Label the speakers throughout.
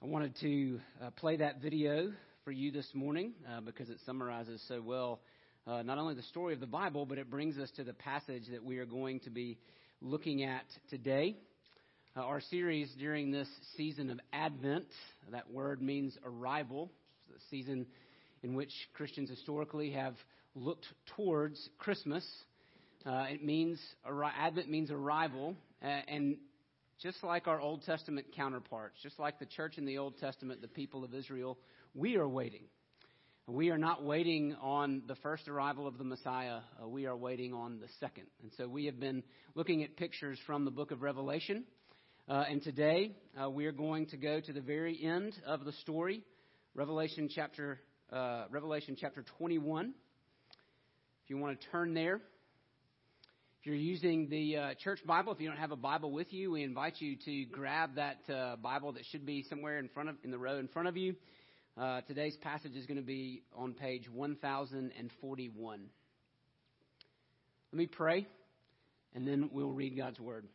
Speaker 1: I wanted to uh, play that video for you this morning uh, because it summarizes so well uh, not only the story of the Bible, but it brings us to the passage that we are going to be looking at today. Uh, our series during this season of Advent, that word means arrival, the season in which Christians historically have looked towards Christmas. Uh, it means Advent means arrival, and just like our Old Testament counterparts, just like the church in the Old Testament, the people of Israel, we are waiting. We are not waiting on the first arrival of the Messiah. Uh, we are waiting on the second. And so we have been looking at pictures from the book of Revelation. Uh, and today uh, we are going to go to the very end of the story, Revelation chapter, uh, Revelation chapter 21. If you want to turn there. You're using the uh, church Bible, if you don't have a Bible with you, we invite you to grab that uh, Bible that should be somewhere in front of in the row in front of you. Uh, today's passage is going to be on page 1041. Let me pray, and then we'll read God's word.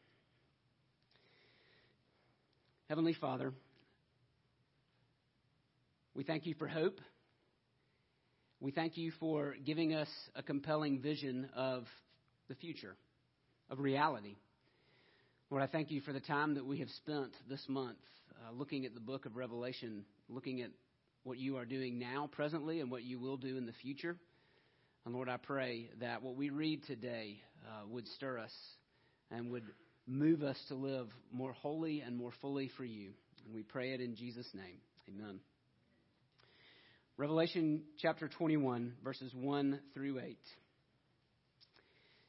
Speaker 1: Heavenly Father, we thank you for hope. We thank you for giving us a compelling vision of the future, of reality. Lord, I thank you for the time that we have spent this month uh, looking at the book of Revelation, looking at what you are doing now, presently, and what you will do in the future. And Lord, I pray that what we read today uh, would stir us and would move us to live more wholly and more fully for you. And we pray it in Jesus' name. Amen. Revelation chapter 21, verses 1 through 8.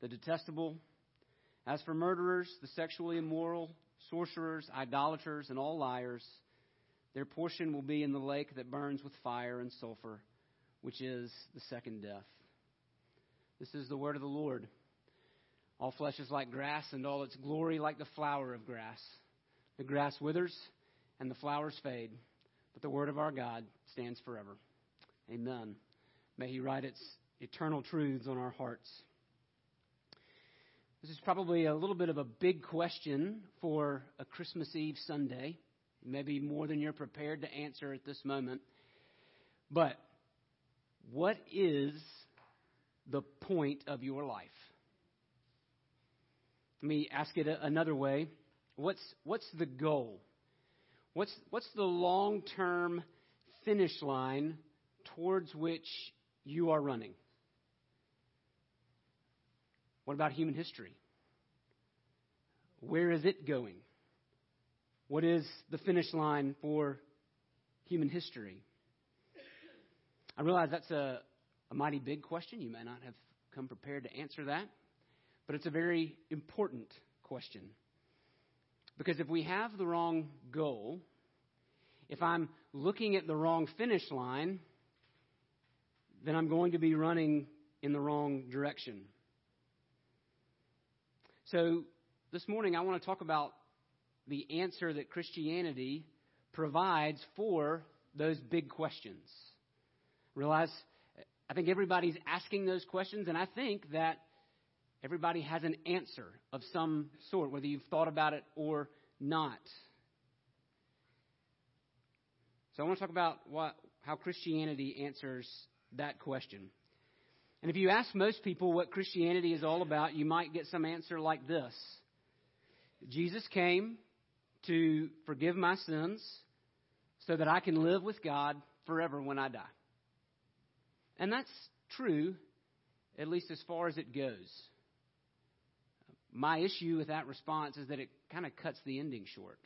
Speaker 1: the detestable. As for murderers, the sexually immoral, sorcerers, idolaters, and all liars, their portion will be in the lake that burns with fire and sulfur, which is the second death. This is the word of the Lord. All flesh is like grass, and all its glory like the flower of grass. The grass withers, and the flowers fade, but the word of our God stands forever. Amen. May He write its eternal truths on our hearts. This is probably a little bit of a big question for a Christmas Eve Sunday, maybe more than you're prepared to answer at this moment. But what is the point of your life? Let me ask it another way. What's, what's the goal? What's, what's the long term finish line towards which you are running? What about human history? Where is it going? What is the finish line for human history? I realize that's a, a mighty big question. You may not have come prepared to answer that, but it's a very important question. Because if we have the wrong goal, if I'm looking at the wrong finish line, then I'm going to be running in the wrong direction. So, this morning I want to talk about the answer that Christianity provides for those big questions. Realize I think everybody's asking those questions, and I think that everybody has an answer of some sort, whether you've thought about it or not. So I want to talk about what, how Christianity answers that question. And if you ask most people what Christianity is all about, you might get some answer like this Jesus came to forgive my sins so that I can live with God forever when I die. And that's true, at least as far as it goes. My issue with that response is that it kind of cuts the ending short.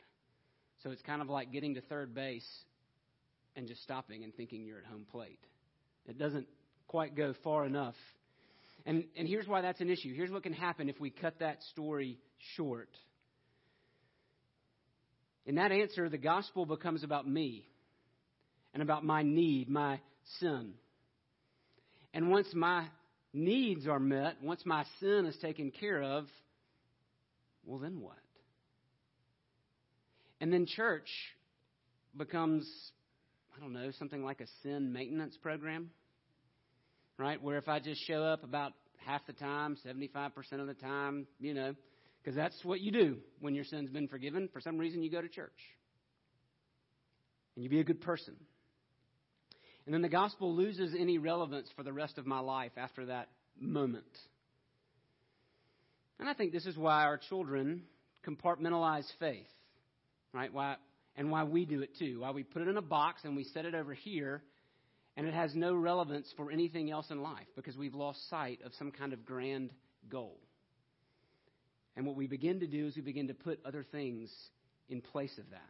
Speaker 1: So it's kind of like getting to third base and just stopping and thinking you're at home plate. It doesn't quite go far enough. And, and here's why that's an issue. Here's what can happen if we cut that story short. In that answer, the gospel becomes about me and about my need, my sin. And once my needs are met, once my sin is taken care of, well, then what? And then church becomes, I don't know, something like a sin maintenance program, right? Where if I just show up about half the time, 75% of the time, you know, because that's what you do when your sin's been forgiven. For some reason, you go to church. And you be a good person. And then the gospel loses any relevance for the rest of my life after that moment. And I think this is why our children compartmentalize faith, right? Why, and why we do it too. Why we put it in a box and we set it over here, and it has no relevance for anything else in life because we've lost sight of some kind of grand goal. And what we begin to do is we begin to put other things in place of that.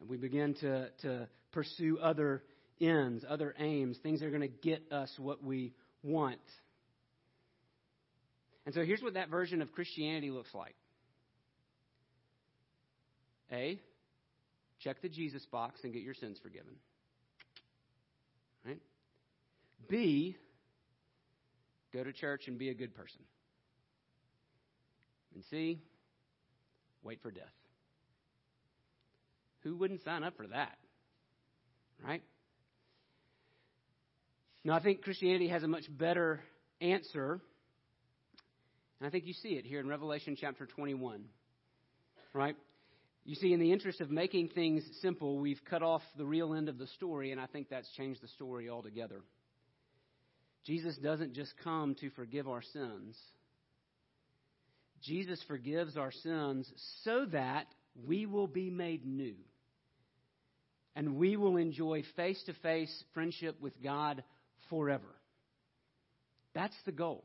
Speaker 1: And we begin to, to pursue other ends, other aims, things that are going to get us what we want. And so here's what that version of Christianity looks like A, check the Jesus box and get your sins forgiven. B, go to church and be a good person. And C, wait for death. Who wouldn't sign up for that? Right? Now, I think Christianity has a much better answer. And I think you see it here in Revelation chapter 21. Right? You see, in the interest of making things simple, we've cut off the real end of the story, and I think that's changed the story altogether. Jesus doesn't just come to forgive our sins, Jesus forgives our sins so that we will be made new. And we will enjoy face to face friendship with God forever. That's the goal.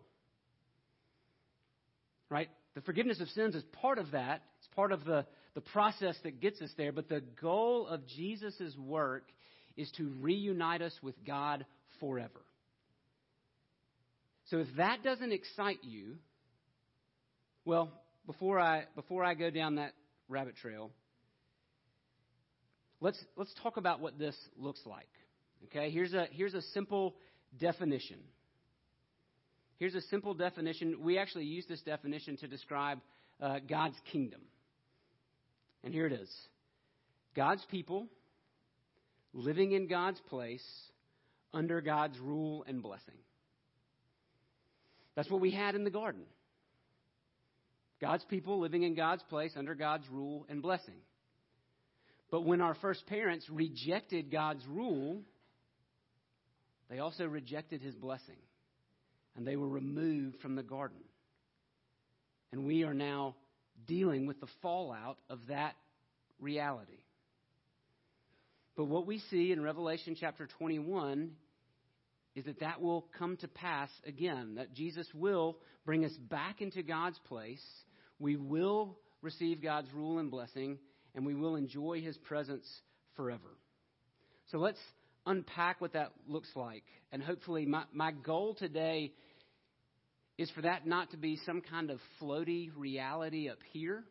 Speaker 1: Right? The forgiveness of sins is part of that. It's part of the, the process that gets us there. But the goal of Jesus' work is to reunite us with God forever. So if that doesn't excite you, well, before I, before I go down that rabbit trail, let's, let's talk about what this looks like. Okay, here's a, here's a simple definition. Here's a simple definition. We actually use this definition to describe uh, God's kingdom. And here it is God's people living in God's place under God's rule and blessing. That's what we had in the garden. God's people living in God's place under God's rule and blessing. But when our first parents rejected God's rule, they also rejected his blessing, and they were removed from the garden. And we are now dealing with the fallout of that reality. But what we see in Revelation chapter 21 is that that will come to pass again, that Jesus will bring us back into God's place. We will receive God's rule and blessing, and we will enjoy his presence forever. So let's unpack what that looks like. And hopefully, my, my goal today is for that not to be some kind of floaty reality up here,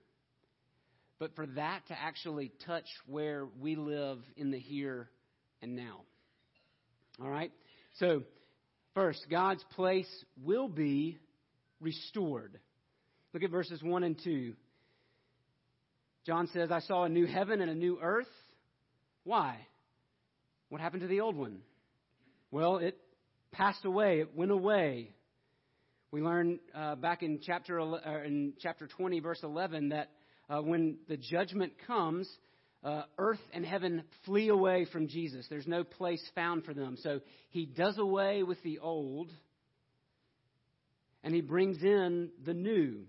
Speaker 1: but for that to actually touch where we live in the here and now. All right? So, first, God's place will be restored. Look at verses 1 and 2. John says, I saw a new heaven and a new earth. Why? What happened to the old one? Well, it passed away, it went away. We learn uh, back in chapter, uh, in chapter 20, verse 11, that uh, when the judgment comes, uh, earth and heaven flee away from Jesus. There's no place found for them. So he does away with the old and he brings in the new.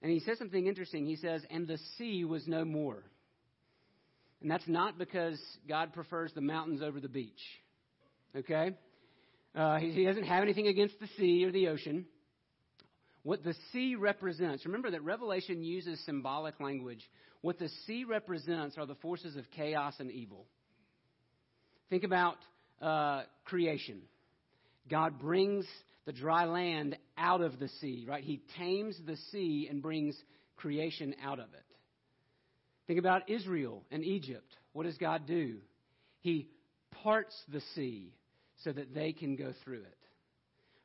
Speaker 1: And he says something interesting. He says, And the sea was no more. And that's not because God prefers the mountains over the beach. Okay? Uh, he, he doesn't have anything against the sea or the ocean. What the sea represents, remember that Revelation uses symbolic language. What the sea represents are the forces of chaos and evil. Think about uh, creation. God brings the dry land out of the sea, right? He tames the sea and brings creation out of it. Think about Israel and Egypt. What does God do? He parts the sea so that they can go through it.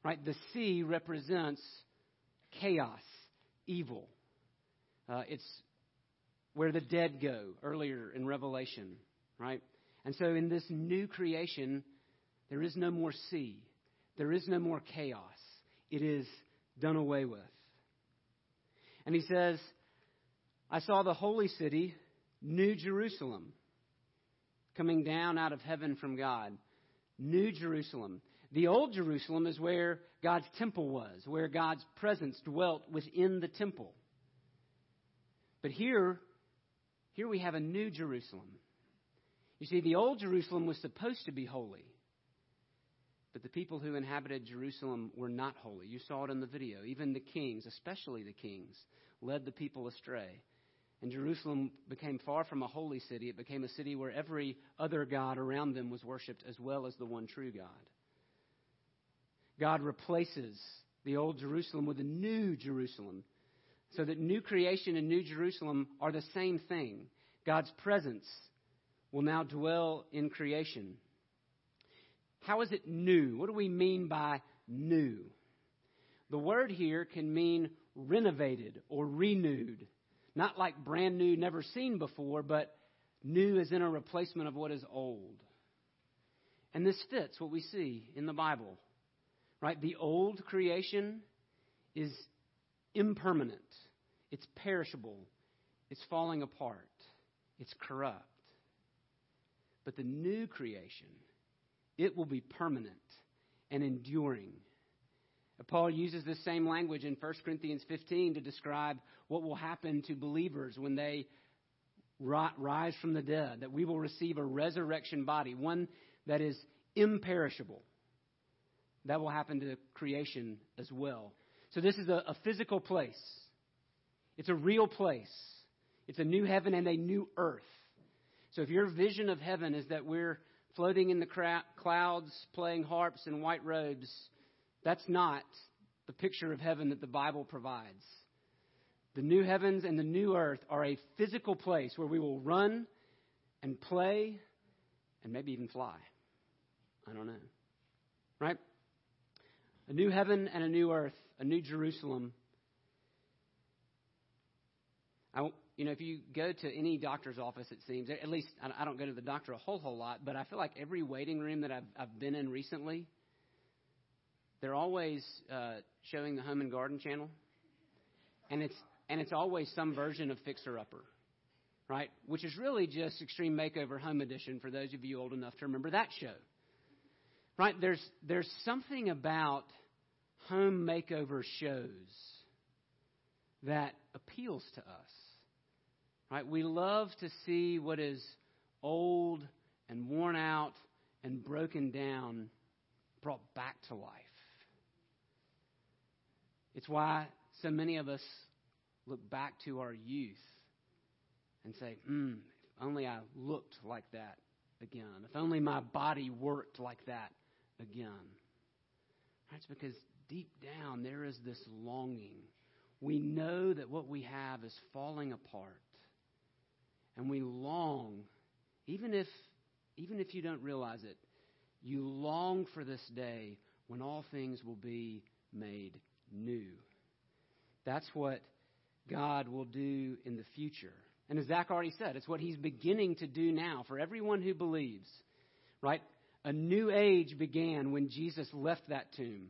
Speaker 1: Right? The sea represents chaos, evil. Uh, it's where the dead go earlier in Revelation, right? And so in this new creation, there is no more sea. There is no more chaos. It is done away with. And he says, I saw the holy city, New Jerusalem, coming down out of heaven from God. New Jerusalem. The old Jerusalem is where God's temple was, where God's presence dwelt within the temple. But here, here we have a new Jerusalem. You see, the old Jerusalem was supposed to be holy. But the people who inhabited Jerusalem were not holy. You saw it in the video. Even the kings, especially the kings, led the people astray. And Jerusalem became far from a holy city. It became a city where every other God around them was worshiped as well as the one true God. God replaces the old Jerusalem with a new Jerusalem so that new creation and new Jerusalem are the same thing. God's presence will now dwell in creation. How is it new? What do we mean by new? The word here can mean renovated or renewed. Not like brand new, never seen before, but new as in a replacement of what is old. And this fits what we see in the Bible. Right? The old creation is impermanent. It's perishable. It's falling apart. It's corrupt. But the new creation it will be permanent and enduring. Uh, Paul uses this same language in 1 Corinthians 15 to describe what will happen to believers when they rise from the dead, that we will receive a resurrection body, one that is imperishable. That will happen to creation as well. So, this is a, a physical place, it's a real place. It's a new heaven and a new earth. So, if your vision of heaven is that we're floating in the cra- clouds, playing harps and white robes. That's not the picture of heaven that the Bible provides. The new heavens and the new earth are a physical place where we will run and play and maybe even fly. I don't know. Right? A new heaven and a new earth, a new Jerusalem. I, you know, if you go to any doctor's office, it seems, at least I don't go to the doctor a whole, whole lot, but I feel like every waiting room that I've, I've been in recently, they're always uh, showing the Home and Garden channel. And it's, and it's always some version of Fixer Upper, right? Which is really just Extreme Makeover Home Edition for those of you old enough to remember that show. Right? There's, there's something about home makeover shows that appeals to us. Right? We love to see what is old and worn out and broken down brought back to life. It's why so many of us look back to our youth and say, hmm, if only I looked like that again. If only my body worked like that again. That's because deep down there is this longing. We know that what we have is falling apart. And we long, even if, even if you don't realize it, you long for this day when all things will be made new. That's what God will do in the future. And as Zach already said, it's what he's beginning to do now for everyone who believes, right? A new age began when Jesus left that tomb.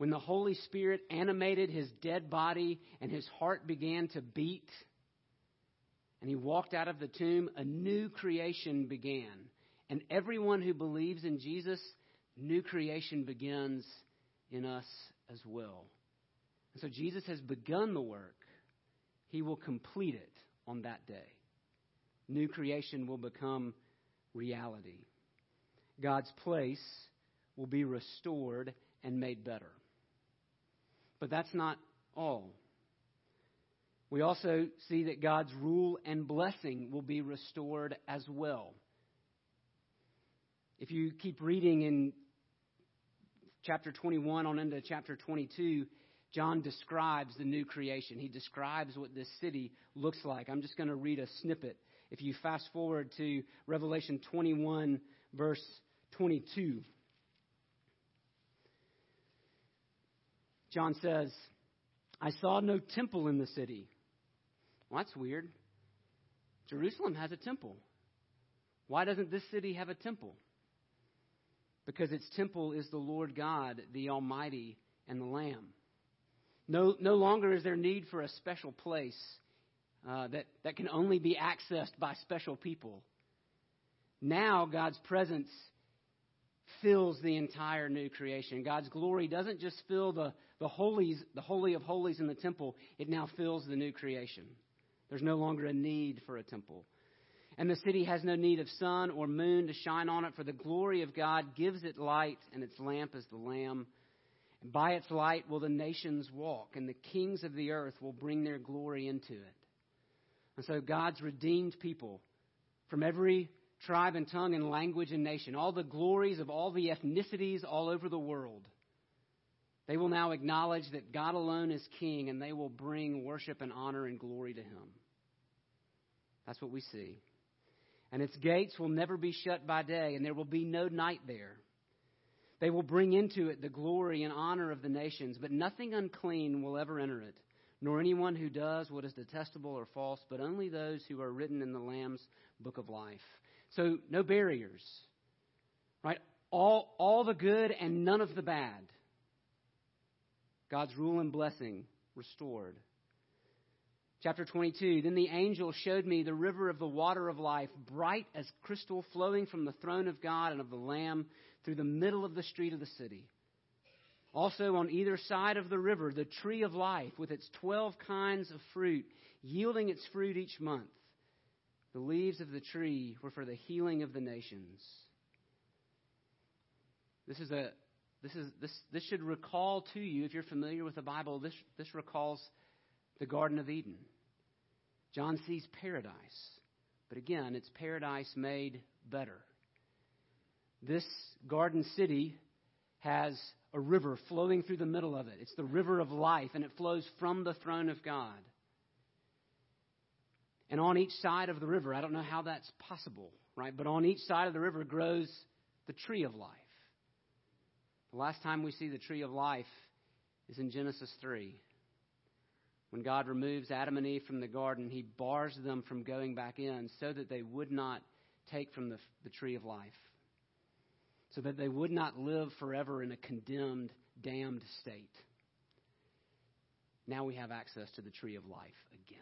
Speaker 1: When the Holy Spirit animated his dead body and his heart began to beat, and he walked out of the tomb, a new creation began. And everyone who believes in Jesus, new creation begins in us as well. And so Jesus has begun the work. He will complete it on that day. New creation will become reality. God's place will be restored and made better. But that's not all. We also see that God's rule and blessing will be restored as well. If you keep reading in chapter 21 on into chapter 22, John describes the new creation. He describes what this city looks like. I'm just going to read a snippet. If you fast forward to Revelation 21, verse 22. John says, I saw no temple in the city. Well, that's weird. Jerusalem has a temple. Why doesn't this city have a temple? Because its temple is the Lord God, the Almighty, and the Lamb. No, no longer is there need for a special place uh, that, that can only be accessed by special people. Now God's presence fills the entire new creation. God's glory doesn't just fill the, the holies, the holy of holies in the temple, it now fills the new creation. There's no longer a need for a temple. And the city has no need of sun or moon to shine on it, for the glory of God gives it light, and its lamp is the Lamb. And by its light will the nations walk, and the kings of the earth will bring their glory into it. And so God's redeemed people from every tribe and tongue and language and nation, all the glories of all the ethnicities all over the world. They will now acknowledge that God alone is king and they will bring worship and honor and glory to him. That's what we see. And its gates will never be shut by day, and there will be no night there. They will bring into it the glory and honor of the nations, but nothing unclean will ever enter it, nor anyone who does what is detestable or false, but only those who are written in the Lamb's book of life. So no barriers. Right? All, all the good and none of the bad. God's rule and blessing restored. Chapter 22 Then the angel showed me the river of the water of life, bright as crystal, flowing from the throne of God and of the Lamb through the middle of the street of the city. Also, on either side of the river, the tree of life with its twelve kinds of fruit, yielding its fruit each month. The leaves of the tree were for the healing of the nations. This is a this is this this should recall to you, if you're familiar with the Bible, this this recalls the Garden of Eden. John sees paradise, but again, it's paradise made better. This garden city has a river flowing through the middle of it. It's the river of life, and it flows from the throne of God. And on each side of the river, I don't know how that's possible, right? But on each side of the river grows the tree of life. The last time we see the tree of life is in Genesis 3. When God removes Adam and Eve from the garden, he bars them from going back in so that they would not take from the, the tree of life, so that they would not live forever in a condemned, damned state. Now we have access to the tree of life again.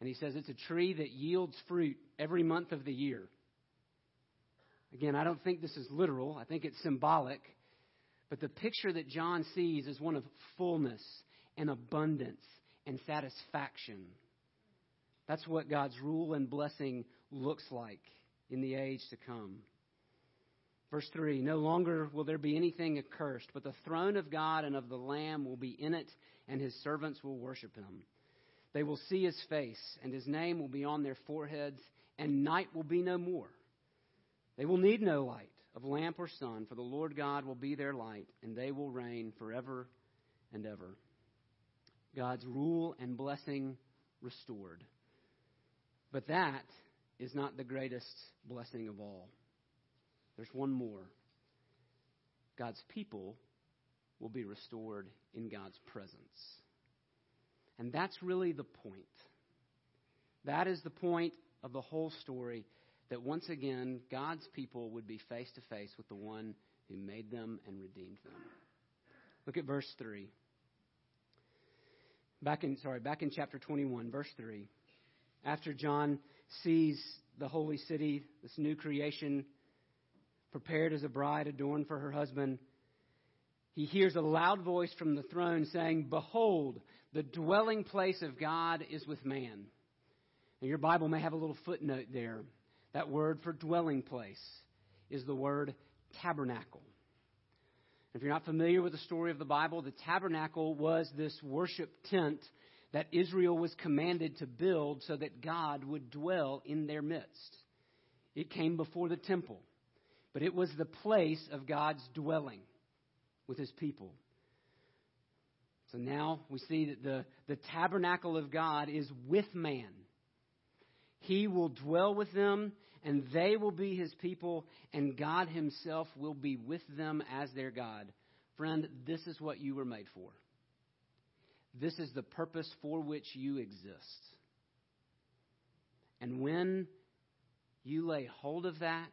Speaker 1: And he says it's a tree that yields fruit every month of the year. Again, I don't think this is literal, I think it's symbolic. But the picture that John sees is one of fullness and abundance and satisfaction. That's what God's rule and blessing looks like in the age to come. Verse 3 No longer will there be anything accursed, but the throne of God and of the Lamb will be in it, and his servants will worship him. They will see his face, and his name will be on their foreheads, and night will be no more. They will need no light of lamp or sun, for the Lord God will be their light, and they will reign forever and ever. God's rule and blessing restored. But that is not the greatest blessing of all. There's one more. God's people will be restored in God's presence. And that's really the point. That is the point of the whole story that once again God's people would be face to face with the one who made them and redeemed them. Look at verse 3. Back in sorry, back in chapter 21, verse 3. After John sees the holy city, this new creation prepared as a bride adorned for her husband, he hears a loud voice from the throne saying, Behold, the dwelling place of God is with man. Now, your Bible may have a little footnote there. That word for dwelling place is the word tabernacle. If you're not familiar with the story of the Bible, the tabernacle was this worship tent that Israel was commanded to build so that God would dwell in their midst. It came before the temple, but it was the place of God's dwelling with his people. So now we see that the, the tabernacle of God is with man. He will dwell with them, and they will be his people, and God himself will be with them as their God. Friend, this is what you were made for. This is the purpose for which you exist. And when you lay hold of that,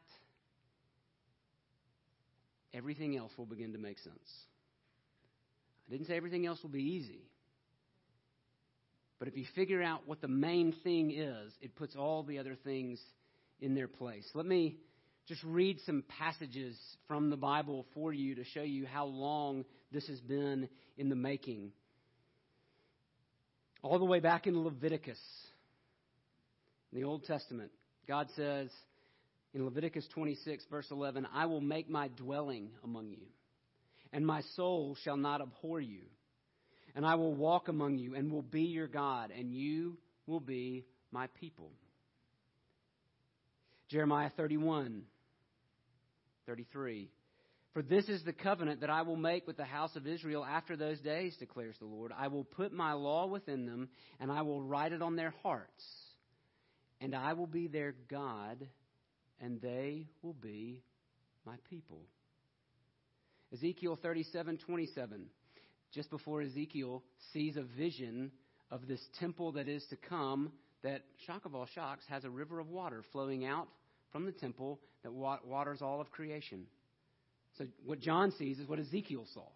Speaker 1: everything else will begin to make sense. I didn't say everything else will be easy. But if you figure out what the main thing is, it puts all the other things in their place. Let me just read some passages from the Bible for you to show you how long this has been in the making. All the way back in Leviticus, in the Old Testament, God says in Leviticus 26, verse 11, I will make my dwelling among you, and my soul shall not abhor you. And I will walk among you, and will be your God, and you will be my people. Jeremiah 31, 33. For this is the covenant that I will make with the house of Israel after those days, declares the Lord. I will put my law within them, and I will write it on their hearts. And I will be their God, and they will be my people. Ezekiel 37, 27. Just before Ezekiel sees a vision of this temple that is to come, that, shock of all shocks, has a river of water flowing out from the temple that waters all of creation. So what John sees is what Ezekiel saw.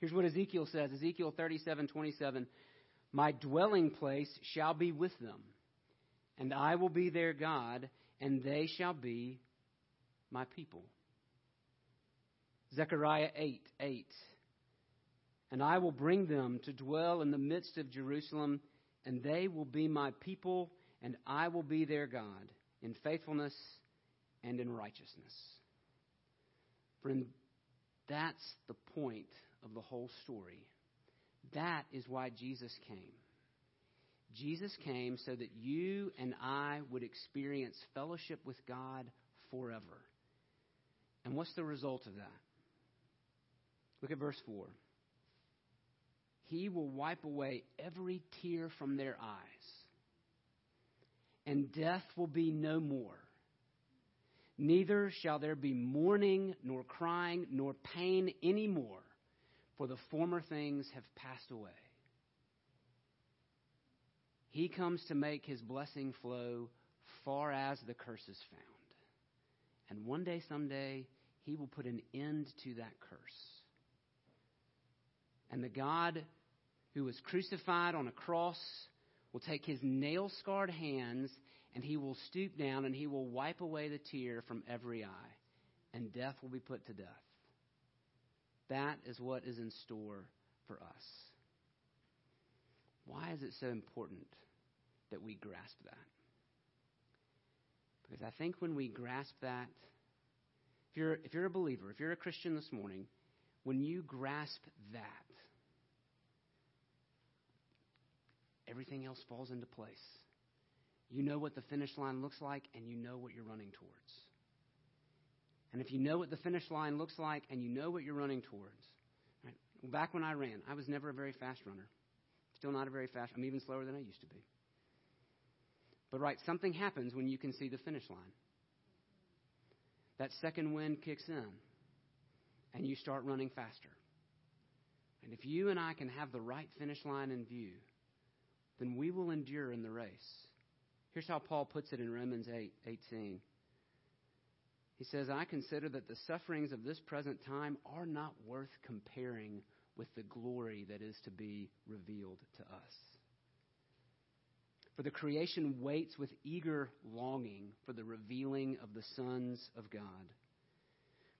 Speaker 1: Here's what Ezekiel says Ezekiel 37 27. My dwelling place shall be with them, and I will be their God, and they shall be my people. Zechariah 8 8. And I will bring them to dwell in the midst of Jerusalem, and they will be my people, and I will be their God in faithfulness and in righteousness. Friend, that's the point of the whole story. That is why Jesus came. Jesus came so that you and I would experience fellowship with God forever. And what's the result of that? Look at verse 4. He will wipe away every tear from their eyes, and death will be no more. Neither shall there be mourning, nor crying, nor pain any more, for the former things have passed away. He comes to make his blessing flow far as the curse is found. And one day, someday, he will put an end to that curse. And the God who was crucified on a cross will take his nail scarred hands and he will stoop down and he will wipe away the tear from every eye, and death will be put to death. That is what is in store for us. Why is it so important that we grasp that? Because I think when we grasp that, if you're, if you're a believer, if you're a Christian this morning, when you grasp that, everything else falls into place. You know what the finish line looks like, and you know what you're running towards. And if you know what the finish line looks like, and you know what you're running towards, right? Back when I ran, I was never a very fast runner. Still not a very fast. I'm even slower than I used to be. But right, something happens when you can see the finish line. That second wind kicks in, and you start running faster. And if you and I can have the right finish line in view, then we will endure in the race. Here's how Paul puts it in Romans 8 18. He says, I consider that the sufferings of this present time are not worth comparing with the glory that is to be revealed to us. For the creation waits with eager longing for the revealing of the sons of God.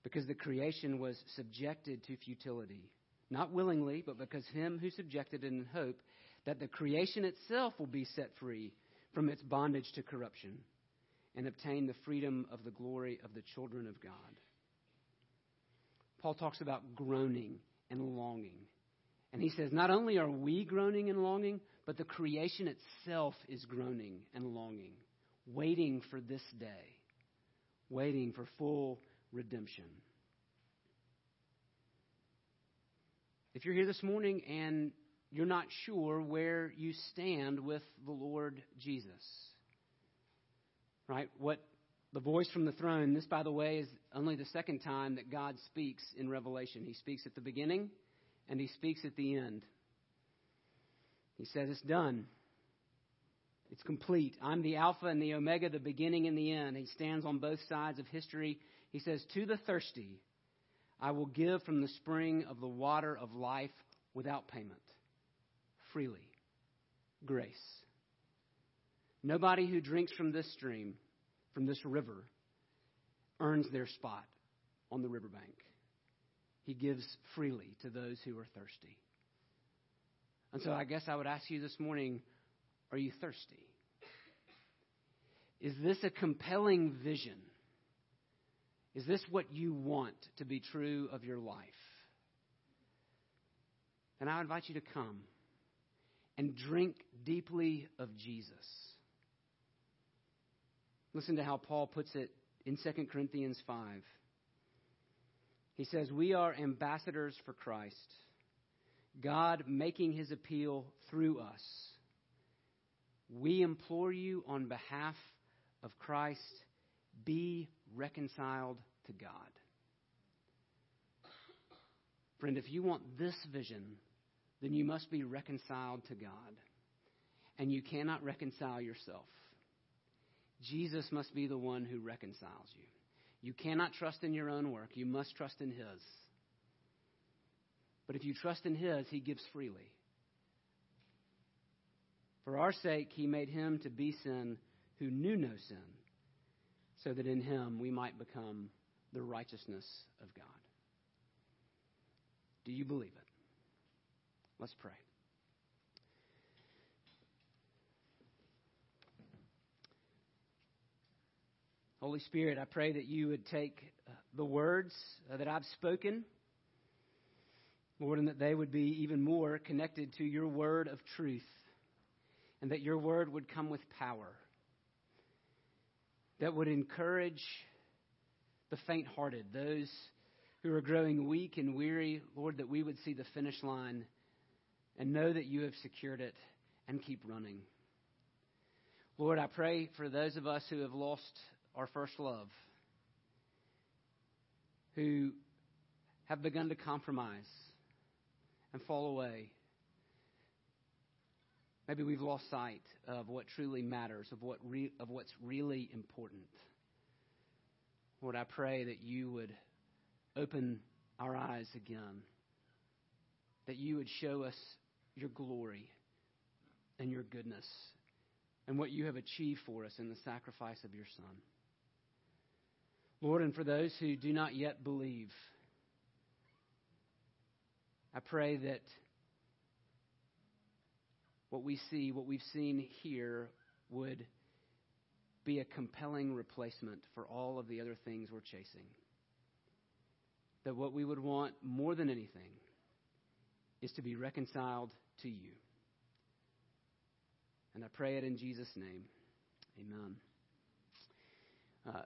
Speaker 1: Because the creation was subjected to futility, not willingly, but because him who subjected it in hope that the creation itself will be set free from its bondage to corruption and obtain the freedom of the glory of the children of God. Paul talks about groaning and longing. And he says, not only are we groaning and longing, but the creation itself is groaning and longing, waiting for this day, waiting for full redemption. If you're here this morning and you're not sure where you stand with the Lord Jesus, right? What the voice from the throne, this, by the way, is only the second time that God speaks in Revelation. He speaks at the beginning and he speaks at the end. He says, It's done. It's complete. I'm the Alpha and the Omega, the beginning and the end. He stands on both sides of history. He says, To the thirsty, I will give from the spring of the water of life without payment, freely. Grace. Nobody who drinks from this stream, from this river, earns their spot on the riverbank. He gives freely to those who are thirsty. And so I guess I would ask you this morning are you thirsty? Is this a compelling vision? Is this what you want to be true of your life? And I invite you to come and drink deeply of Jesus. Listen to how Paul puts it in 2 Corinthians 5. He says, We are ambassadors for Christ, God making his appeal through us. We implore you on behalf of Christ, be reconciled to God. Friend, if you want this vision, then you must be reconciled to God. And you cannot reconcile yourself. Jesus must be the one who reconciles you. You cannot trust in your own work, you must trust in His. But if you trust in His, He gives freely. For our sake, He made Him to be sin who knew no sin, so that in Him we might become the righteousness of God. Do you believe it? Let's pray. Holy Spirit, I pray that you would take uh, the words uh, that I've spoken, Lord, and that they would be even more connected to your word of truth, and that your word would come with power, that would encourage the faint hearted, those who are growing weak and weary, Lord, that we would see the finish line and know that you have secured it and keep running. Lord, I pray for those of us who have lost our first love, who have begun to compromise and fall away. Maybe we've lost sight of what truly matters, of, what re- of what's really important. Lord, I pray that you would open our eyes again, that you would show us your glory and your goodness and what you have achieved for us in the sacrifice of your Son. Lord, and for those who do not yet believe, I pray that what we see, what we've seen here, would be a compelling replacement for all of the other things we're chasing. That what we would want more than anything is to be reconciled to you. And I pray it in Jesus' name. Amen. Uh,